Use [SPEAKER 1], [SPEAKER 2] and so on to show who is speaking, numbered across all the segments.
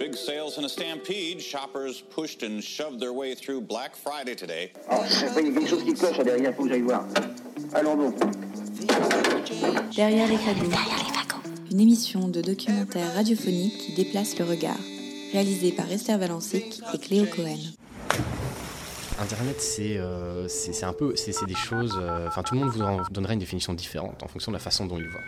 [SPEAKER 1] Big sales in a stampede. Shoppers pushed and shoved their way through Black Friday today.
[SPEAKER 2] Oh, je sais pas, il y a quelque chose qui cloche là derrière, faut que j'aille voir. Allons donc.
[SPEAKER 3] Derrière les fagots. Une émission de documentaire radiophonique qui déplace le regard. Réalisée par Esther Valancic et Cléo Cohen.
[SPEAKER 4] Internet, c'est euh, un peu, c'est c'est des choses. euh, Enfin, tout le monde vous en donnerait une définition différente en fonction de la façon dont il voit.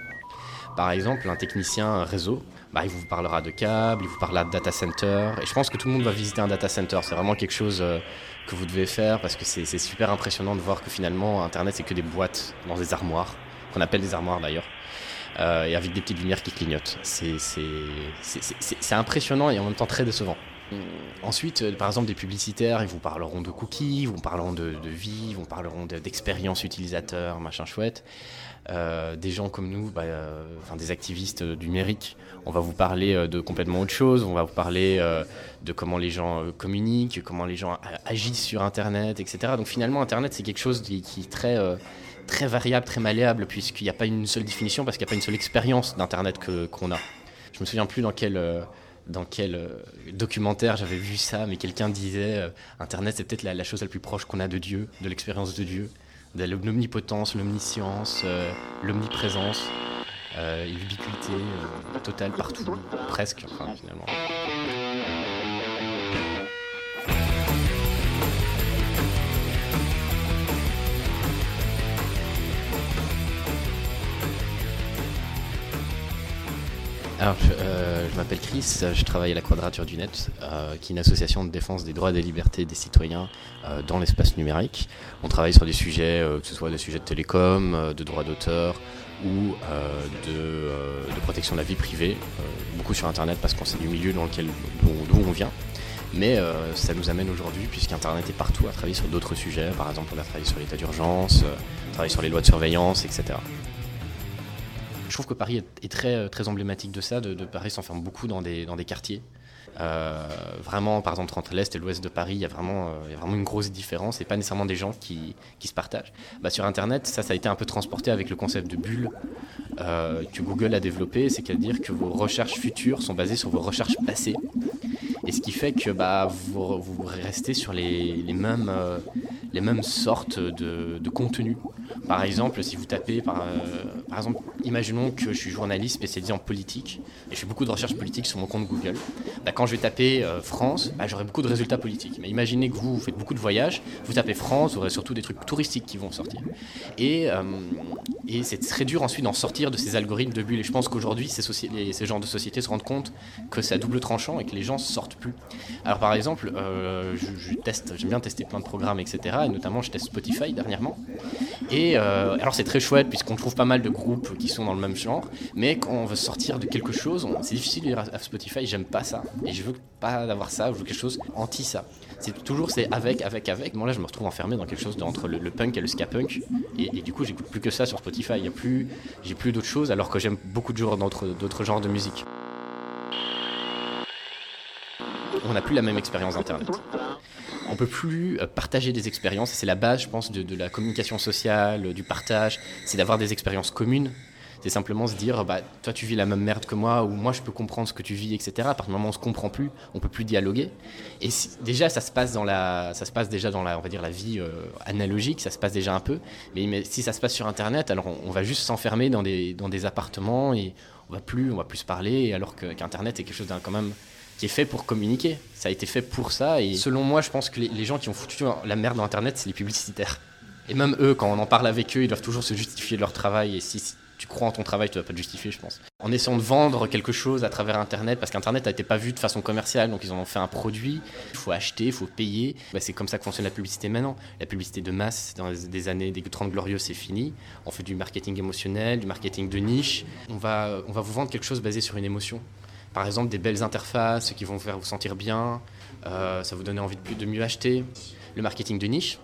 [SPEAKER 4] Par exemple, un technicien réseau, bah, il vous parlera de câbles, il vous parlera de data center. Et je pense que tout le monde va visiter un data center. C'est vraiment quelque chose euh, que vous devez faire parce que c'est super impressionnant de voir que finalement, Internet, c'est que des boîtes dans des armoires, qu'on appelle des armoires d'ailleurs. euh, et avec des petites lumières qui clignotent. C'est impressionnant et en même temps très décevant. Ensuite, euh, par exemple, des publicitaires, ils vous parleront de cookies, ils vous parleront de, vie, ils vous parleront de- d'expérience utilisateur, machin chouette. Euh, des gens comme nous, bah, euh, enfin des activistes du numérique, on va vous parler euh, de complètement autre chose. On va vous parler de comment les gens communiquent, comment les gens agissent sur Internet, etc. Donc finalement, Internet, c'est quelque chose qui, est très, très variable, très malléable, puisqu'il n'y a pas une seule définition, parce qu'il n'y a pas une seule expérience d'Internet qu'on a. Je me souviens plus dans quel, dans quel documentaire j'avais vu ça, mais quelqu'un disait Internet, c'est peut-être la, la chose la plus proche qu'on a de Dieu, de l'expérience de Dieu, de l'omnipotence, l'omniscience, euh, l'omniprésence, euh, l'ubiquité euh, totale partout, presque, finalement. Alors, je m'appelle Chris, je travaille à la Quadrature du Net, euh, qui est une association de défense des droits et des libertés des citoyens euh, dans l'espace numérique. On travaille sur des sujets, euh, que ce soit des sujets de télécom, de droits d'auteur ou de, protection de la vie privée, beaucoup sur Internet parce qu'on sait du milieu dans lequel d'où on vient. Mais ça nous amène aujourd'hui, puisqu'Internet est partout, à travailler sur d'autres sujets. Par exemple, on a travaillé sur l'état d'urgence, on travaille sur les lois de surveillance, etc. Je trouve que Paris est, très, euh, très emblématique de ça. De, Paris s'enferme beaucoup dans des, dans des quartiers. Euh, vraiment, par exemple, entre l'Est et l'Ouest de Paris, il y, a vraiment, euh, y a vraiment une grosse différence et pas nécessairement des gens qui, qui se partagent. Bah, sur Internet, ça, ça a été un peu transporté avec le concept de bulle que Google a développé, c'est-à-dire que vos recherches futures sont basées sur vos recherches passées. Et ce qui fait que bah, vous, vous restez sur les, les mêmes, les mêmes sortes de, de contenus. Par exemple, si vous tapez, par, euh, par exemple, imaginons que je suis journaliste spécialisé en politique et je fais beaucoup de recherches politiques sur mon compte Google. Bah, quand je vais taper euh, France, bah, j'aurai beaucoup de résultats politiques. Mais imaginez que vous, faites beaucoup de voyages, vous tapez France, vous aurez surtout des trucs touristiques qui vont sortir. Et, euh, et c'est très dur ensuite d'en sortir de ces algorithmes de bulles. Et je pense qu'aujourd'hui, ces, ces genres de sociétés se rendent compte que c'est à double tranchant et que les gens sortent plus. Alors par exemple, je teste, j'aime bien tester plein de programmes, etc. Et notamment, je teste Spotify dernièrement. Et euh, alors c'est très chouette puisqu'on trouve pas mal de groupes qui sont dans le même genre, mais quand on veut sortir de quelque chose, c'est difficile de dire à Spotify, j'aime pas ça, et je veux pas avoir ça, je veux quelque chose anti ça. C'est toujours c'est avec, avec, avec. Moi là, je me retrouve enfermé dans quelque chose entre le, le punk et le ska punk, et, du coup, j'écoute plus que ça sur Spotify. Y a plus, j'ai plus d'autres choses, alors que j'aime beaucoup de genres d'autres d'autres genres de musique. On n'a plus la même expérience d'Internet. On peut plus euh, partager des expériences. C'est la base, je pense, de, la communication sociale, du partage. C'est d'avoir des expériences communes. C'est simplement se dire, bah, toi tu vis la même merde que moi, ou moi je peux comprendre ce que tu vis, etc. À partir du moment où on se comprend plus, on peut plus dialoguer. Et déjà, ça se passe dans la, ça se passe déjà dans la, on va dire la vie euh, analogique, ça se passe déjà un peu. Mais, si ça se passe sur Internet, alors on, va juste s'enfermer dans des, dans des appartements et on va plus, on va plus se parler. Alors qu'Internet est quelque chose d'un quand même qui fait pour communiquer. Ça a été fait pour ça. Et selon moi, je pense que les, gens qui ont foutu la merde dans Internet, c'est les publicitaires. Et même eux, quand on en parle avec eux, ils doivent toujours se justifier de leur travail. Et si, tu crois en ton travail, tu ne dois pas te justifier, je pense. En essayant de vendre quelque chose à travers Internet, parce qu'Internet n'a été pas vu de façon commerciale, donc ils en ont fait un produit. Il faut acheter, il faut payer. Bah, c'est comme ça que fonctionne la publicité maintenant. La publicité de masse, dans des années des 30 glorieuses, c'est fini. On fait du marketing émotionnel, du marketing de niche. On va, on va vous vendre quelque chose basé sur une émotion. Par exemple, des belles interfaces qui vont vous faire vous sentir bien, euh, ça vous donner envie de, mieux acheter. Le marketing de niche,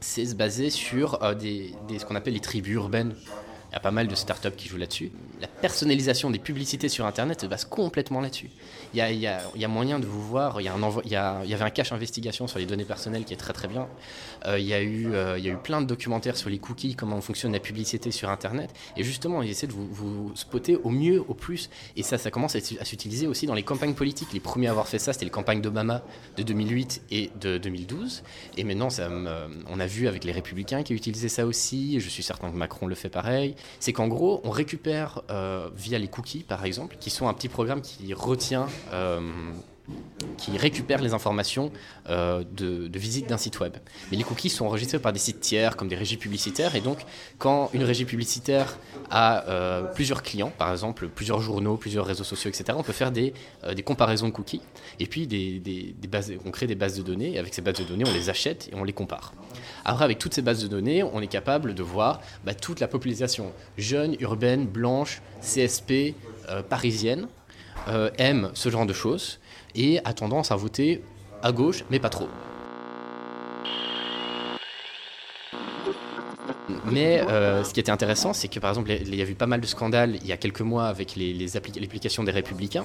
[SPEAKER 4] c'est se baser sur euh, des- ce qu'on appelle les tribus urbaines. Il y a pas mal de startups qui jouent là-dessus. La personnalisation des publicités sur Internet se base complètement là-dessus. Il y a, moyen de vous voir. Il y, avait un cache investigation sur les données personnelles qui est très très bien. Euh, il, y a eu, euh, il y a eu plein de documentaires sur les cookies, comment fonctionne la publicité sur Internet. Et justement, ils essaient de vous, spotter au mieux, au plus. Et ça, ça commence à, s'utiliser aussi dans les campagnes politiques. Les premiers à avoir fait ça, c'était les campagnes d'Obama de 2008 et de 2012. Et maintenant, on a vu avec les Républicains qui utilisaient ça aussi. Je suis certain que Macron le fait pareil. C'est qu'en gros, on récupère euh, via les cookies, par exemple, qui sont un petit programme qui retient. Qui récupère les informations euh, de, visite d'un site web. Mais les cookies sont enregistrés par des sites tiers comme des régies publicitaires et donc quand une régie publicitaire a euh, plusieurs clients, par exemple plusieurs journaux, plusieurs réseaux sociaux, etc., on peut faire des, euh, des comparaisons de cookies et puis des, bases, on crée des bases de données et avec ces bases de données on les achète et on les compare. Après avec toutes ces bases de données on est capable de voir bah, toute la population jeune, urbaine, blanche, CSP, parisienne aime ce genre de choses et a tendance à voter à gauche, mais pas trop. Mais euh, ce qui était intéressant, c'est que par exemple, il y a eu pas mal de scandales il y a quelques mois avec les, applications des républicains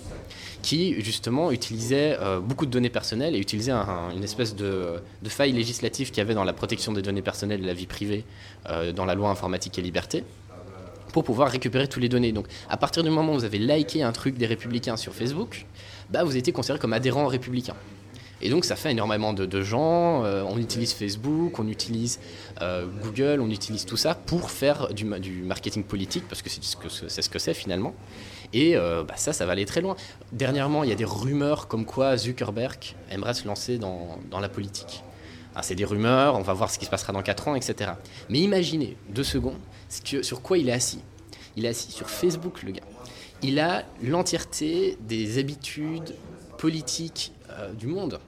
[SPEAKER 4] qui justement utilisaient euh, beaucoup de données personnelles et utilisaient un, une espèce de, faille législative qu'il y avait dans la protection des données personnelles et la vie privée euh, dans la loi informatique et liberté pour pouvoir récupérer toutes les données. Donc à partir du moment où vous avez liké un truc des républicains sur Facebook, bah, vous étiez considéré comme adhérent républicain. Et donc ça fait énormément de, gens. Euh, on utilise Facebook, on utilise euh, Google, on utilise tout ça pour faire du, marketing politique, parce que c'est ce que c'est finalement. Et euh, bah, ça, ça va aller très loin. Dernièrement, il y a des rumeurs comme quoi Zuckerberg aimerait se lancer dans, la politique. Ah, c'est des rumeurs, on va voir ce qui se passera dans 4 ans, etc. Mais imaginez, deux secondes, sur quoi il est assis. Il est assis sur Facebook, le gars. Il a l'entièreté des habitudes politiques euh, du monde.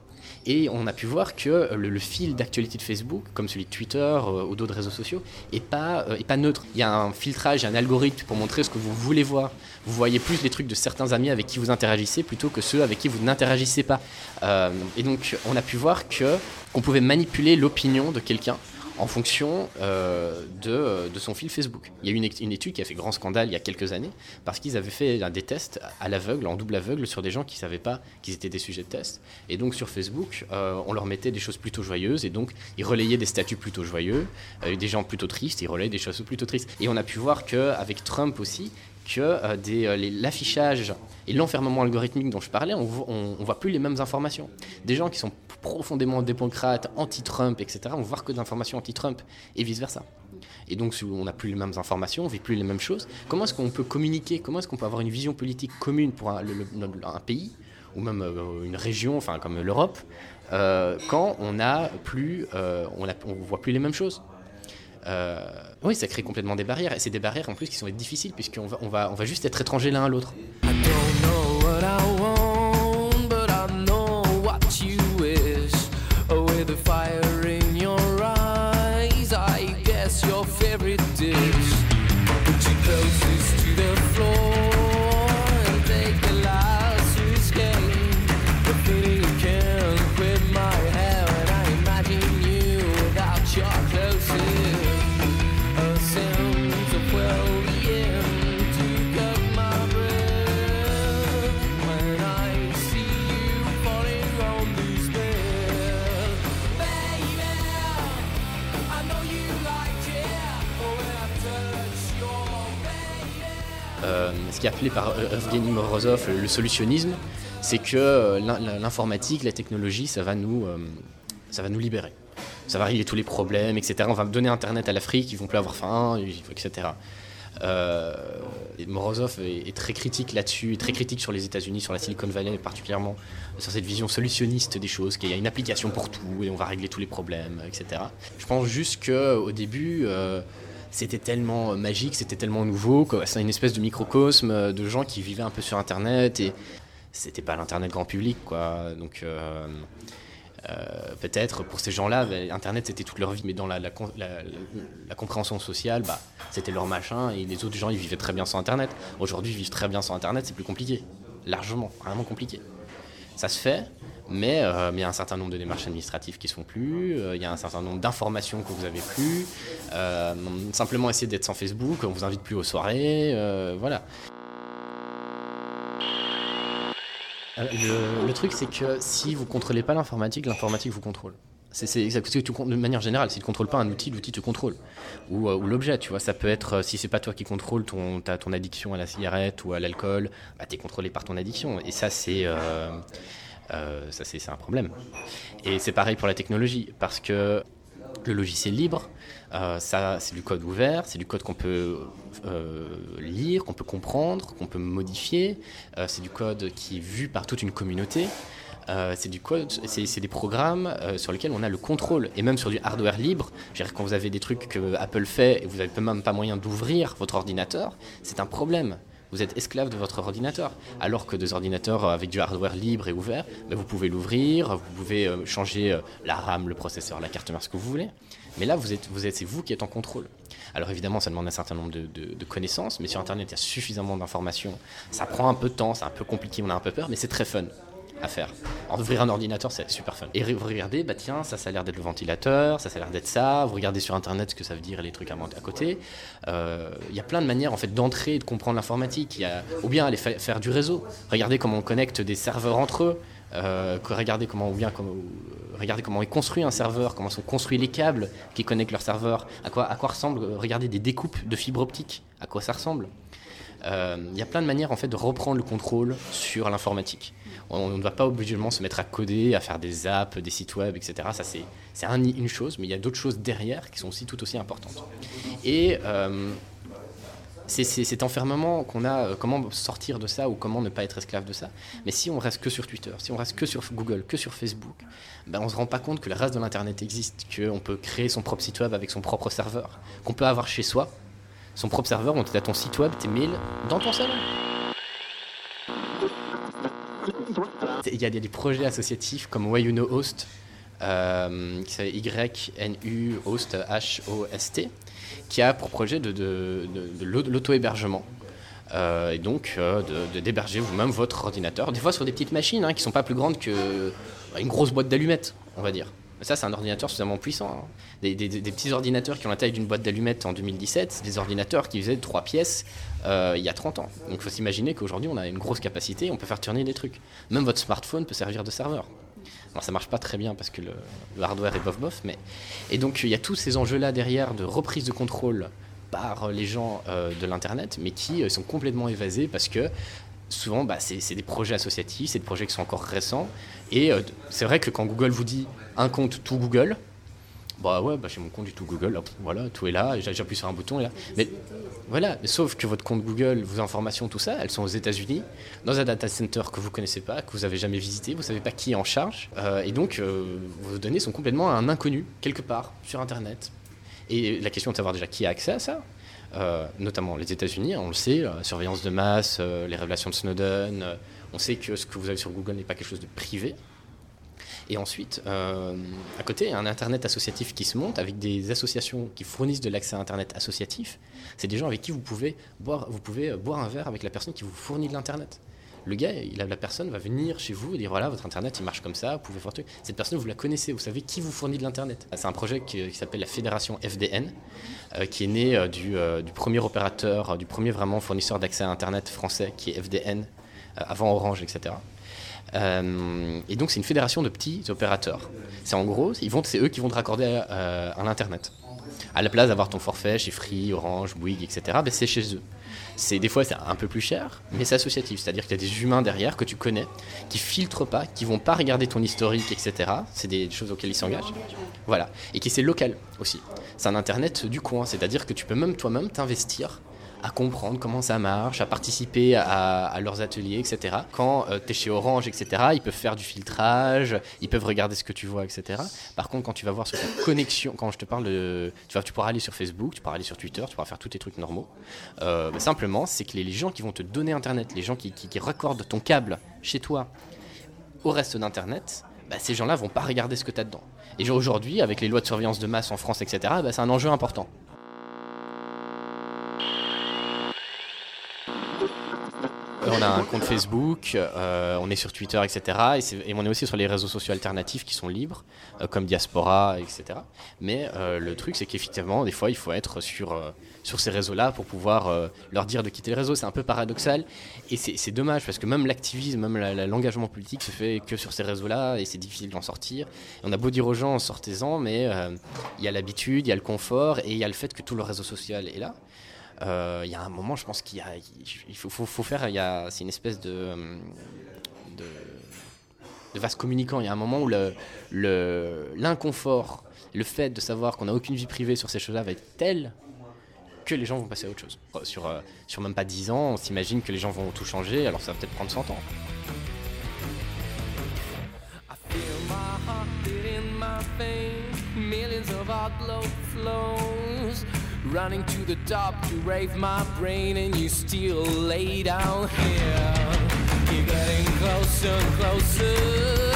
[SPEAKER 4] Et on a pu voir que le, le fil d'actualité de Facebook, comme celui de Twitter euh, ou d'autres réseaux sociaux, n'est pas, euh, neutre. Il y a un filtrage, un algorithme pour montrer ce que vous voulez voir. Vous voyez plus les trucs de certains amis avec qui vous interagissez plutôt que ceux avec qui vous n'interagissez pas. Euh, et donc on a pu voir que qu'on pouvait manipuler l'opinion de quelqu'un en fonction euh, de, son fil Facebook. Il y a eu une, étude qui a fait grand scandale il y a quelques années parce qu'ils avaient fait des tests à l'aveugle, en double aveugle, sur des gens qui ne savaient pas qu'ils étaient des sujets de test. Et donc sur Facebook, euh, on leur mettait des choses plutôt joyeuses et donc ils relayaient des statuts plutôt joyeux, euh, des gens plutôt tristes, ils relayaient des choses plutôt tristes. Et on a pu voir qu'avec Trump aussi, que euh, euh, l'affichage et l'enfermement algorithmique dont je parlais, on, on, voit plus les mêmes informations. Des gens qui sont profondément démocrates, anti-Trump, etc., on voit que d'informations anti-Trump et vice-versa. Et donc, on n'a plus les mêmes informations, on vit plus les mêmes choses, comment est-ce qu'on peut communiquer? Comment est-ce qu'on peut avoir une vision politique commune pour un, pays ou même euh, une région, enfin comme l'Europe, quand on a plus, on voit plus les mêmes choses? Euh, oui, ça crée complètement des barrières. Et c'est des barrières en plus qui sont difficiles puisqu'on va, on va, on va juste être étrangers l'un à l'autre. Appelé par Evgeny Morozov le solutionnisme, c'est que l'informatique, la technologie, ça va nous, ça va nous libérer. Ça va régler tous les problèmes, etc. On va donner Internet à l'Afrique, ils vont plus avoir faim, etc. Euh, Morozov est, très critique là-dessus, très critique sur les États-Unis, sur la Silicon Valley, particulièrement sur cette vision solutionniste des choses, qu'il y a une application pour tout et on va régler tous les problèmes, etc. Je pense juste qu'au début, euh, c'était tellement magique, c'était tellement nouveau, c'est une espèce de microcosme de gens qui vivaient un peu sur Internet et c'était pas l'internet grand public quoi. Donc euh, euh, peut-être pour ces gens-là internet c'était toute leur vie. Mais dans la, la, la, la compréhension sociale bah, c'était leur machin et les autres gens ils vivaient très bien sans internet. Aujourd'hui ils vivent très bien sans internet c'est plus compliqué. Largement vraiment compliqué Ça se fait, mais euh, il y a un certain nombre de démarches administratives qui ne se font plus, euh, il y a un certain nombre d'informations que vous n'avez plus. Euh, simplement essayer d'être sans Facebook, on vous invite plus aux soirées, voilà. Le, le, truc, c'est que si vous contrôlez pas l'informatique, l'informatique vous contrôle. C'est exactement de manière générale, si tu ne contrôles pas un outil, l'outil te contrôle. Ou, ou l'objet, tu vois. Ça peut être, si c'est pas toi qui contrôle ton, addiction à la cigarette ou à l'alcool, bah, tu es contrôlé par ton addiction. Et ça, c'est. Euh, c'est un problème. Et c'est pareil pour la technologie, parce que le logiciel libre, euh, c'est du code ouvert, c'est du code qu'on peut euh, lire, qu'on peut comprendre, qu'on peut modifier, c'est du code qui est vu par toute une communauté. C'est du code, c'est des programmes sur lesquels on a le contrôle et même sur du hardware libre. quand vous avez des trucs que Apple fait et vous n'avez même pas moyen d'ouvrir votre ordinateur, c'est un problème vous êtes esclave de votre ordinateur. Alors que des ordinateurs avec du hardware libre et ouvert, ben, vous pouvez l'ouvrir, vous pouvez euh, changer euh, la RAM, le processeur, la carte mère, ce que vous voulez. Mais là, vous êtes, vous êtes, c'est vous qui êtes en contrôle. Alors évidemment, ça demande un certain nombre de, de connaissances, mais sur Internet, il y a suffisamment d'informations. Ça prend un peu de temps, c'est un peu compliqué, on a un peu peur, mais c'est très fun à faire. ouvrir un ordinateur, c'est super fun. Et vous regardez, bah tiens, ça, ça a l'air d'être le ventilateur, ça, ça a l'air d'être ça. Vous regardez sur internet ce que ça veut dire et les trucs à, à côté. Euh, il y a plein de manières en fait d'entrer et de comprendre l'informatique. Ou bien aller faire du réseau. Regardez comment on connecte des serveurs entre eux. Euh, regardez comment ou bien comment, regardez comment est construit un serveur, comment sont construits les câbles qui connectent leur serveur, à quoi, à quoi ressemble, regardez des découpes de fibres optiques, à quoi ça ressemble? Euh, il y a plein de manières en fait de reprendre le contrôle sur l'informatique. On ne va pas obligatoirement se mettre à coder, à faire des apps, des sites web, etc. Ça, c'est une chose, mais il y a d'autres choses derrière qui sont aussi tout aussi importantes. Et euh, c'est cet enfermement qu'on a, euh, comment sortir de ça ou comment ne pas être esclave de ça. Mais si on reste que sur Twitter, si on reste que sur Google, que sur Facebook, ben on ne se rend pas compte que le reste de l'Internet existe, qu'on peut créer son propre site web avec son propre serveur, qu'on peut avoir chez soi son propre serveur, on tu as ton site web, tes mails, dans ton salon. Il y a des projets associatifs comme Why You Know Host, euh, qui s'appelle YNU Host, H-O-S-T, qui a pour projet de, l'auto-hébergement. Euh, et donc euh, d'héberger vous-même votre ordinateur, des fois sur des petites machines hein, qui ne sont pas plus grandes qu'une grosse boîte d'allumettes, on va dire. Ça, c'est un ordinateur suffisamment puissant. Hein. Des, petits ordinateurs qui ont la taille d'une boîte d'allumettes en 2017, c'est des ordinateurs qui faisaient trois pièces euh, il y a 30 ans. Donc il faut s'imaginer qu'aujourd'hui, on a une grosse capacité, on peut faire tourner des trucs. Même votre smartphone peut servir de serveur. Alors ça marche pas très bien parce que le, hardware est bof bof, mais et donc il y a tous ces enjeux-là derrière de reprise de contrôle par les gens euh, de l'internet, mais qui euh, sont complètement évasés parce que souvent bah, c'est des projets associatifs, c'est des projets qui sont encore récents, et c'est vrai que quand Google vous dit un compte tout Google, bah ouais, bah j'ai mon compte du tout Google, voilà, tout est là, j'appuie sur un bouton et là. Mais voilà, sauf que votre compte Google, vos informations, tout ça, elles sont aux États-Unis, dans un data center que vous connaissez pas, que vous n'avez jamais visité, vous savez pas qui est en charge, euh, et donc euh, vos données sont complètement à un inconnu quelque part sur Internet. Et la question est de savoir déjà qui a accès à ça. Euh, notamment les États-Unis, on le sait, la surveillance de masse, les révélations de Snowden, on sait que ce que vous avez sur Google n'est pas quelque chose de privé, et ensuite, euh, à côté, il y a un Internet associatif qui se monte avec des associations qui fournissent de l'accès à Internet associatif. C'est des gens avec qui vous vous pouvez euh, boire un verre avec la personne qui vous fournit de l'Internet. Le gars, il a, la personne va venir chez vous et dire voilà, votre Internet il marche comme ça, vous pouvez faire. Cette personne, vous la connaissez, vous savez qui vous fournit de l'Internet. C'est un projet qui, s'appelle la Fédération FDN, euh, qui est né du, du, premier opérateur, du premier vraiment fournisseur d'accès à Internet français, qui est FDN, avant Orange, etc. Euh, et donc c'est une fédération de petits opérateurs. C'est en gros, ils vont, c'est eux qui vont te raccorder à, l'internet. À la place d'avoir ton forfait chez Free, Orange, Bouygues, etc. Ben c'est chez eux. C'est des fois c'est un peu plus cher, mais c'est associatif, c'est-à-dire qu'il y a des humains derrière que tu connais, qui filtrent pas, qui vont pas regarder ton historique, etc. C'est des choses auxquelles ils s'engagent. Voilà, et qui c'est local aussi. C'est un internet du coin, c'est-à-dire que tu peux même toi-même t'investir à comprendre comment ça marche, à participer à, leurs ateliers, etc. Quand euh, tu es chez Orange, etc., ils peuvent faire du filtrage, ils peuvent regarder ce que tu vois, etc. Par contre, quand tu vas voir sur ta connexion, quand je te parle de... Tu, vas, tu pourras aller sur Facebook, tu pourras aller sur Twitter, tu pourras faire tous tes trucs normaux. Euh, bah, simplement, c'est que les, gens qui vont te donner Internet, les gens qui, qui, raccordent ton câble chez toi au reste d'Internet, bah, ces gens-là vont pas regarder ce que tu as dedans. Et aujourd'hui, avec les lois de surveillance de masse en France, etc., bah, c'est un enjeu important. On a un compte Facebook, euh, on est sur Twitter, etc. Et, on est aussi sur les réseaux sociaux alternatifs qui sont libres, euh, comme Diaspora, etc. Mais euh, le truc, c'est qu'effectivement, des fois, il faut être sur, sur ces réseaux-là pour pouvoir leur dire de quitter les réseaux. C'est un peu paradoxal. Et c'est dommage, parce que même l'activisme, même l'engagement politique se fait que sur ces réseaux-là, et c'est difficile d'en sortir. on a beau dire aux gens, sortez-en, mais il y a l'habitude, il y a le confort, et il y a le fait que tout le réseau social est là. Euh, il y a un moment, je pense qu'il faut, faire, c'est une espèce de, de, de, vase communicant. Il y a un moment où l'inconfort, le, fait de savoir qu'on n'a aucune vie privée sur ces choses-là va être tel que les gens vont passer à autre chose. Sur, euh, sur même pas 10 ans, on s'imagine que les gens vont tout changer, alors ça va peut-être prendre 100 ans. Running to the top to rave my brain, and you still lay down here. You're getting closer and closer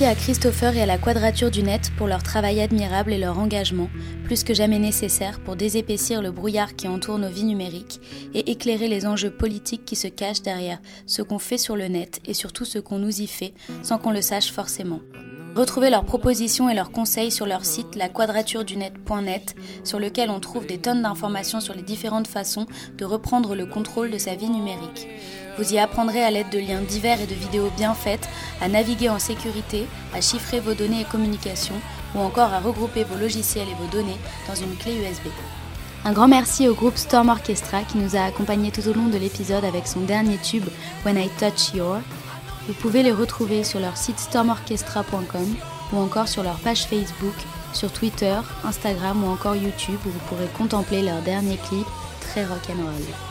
[SPEAKER 3] Merci à Christopher et à la Quadrature du Net pour leur travail admirable et leur engagement, plus que jamais nécessaire pour désépaissir le brouillard qui entoure nos vies numériques et éclairer les enjeux politiques qui se cachent derrière ce qu'on fait sur le net et surtout ce qu'on nous y fait sans qu'on le sache forcément. Retrouvez leurs propositions et leurs conseils sur leur site laquadraturedunet.net sur lequel on trouve des tonnes d'informations sur les différentes façons de reprendre le contrôle de sa vie numérique. Vous y apprendrez à l'aide de liens divers et de vidéos bien faites à naviguer en sécurité, à chiffrer vos données et communications ou encore à regrouper vos logiciels et vos données dans une clé USB. Un grand merci au groupe Storm Orchestra qui nous a accompagnés tout au long de l'épisode avec son dernier tube When I Touch Your. Vous pouvez les retrouver sur leur site stormorchestra.com ou encore sur leur page Facebook, sur Twitter, Instagram ou encore YouTube où vous pourrez contempler leur dernier clip très rock'n'roll.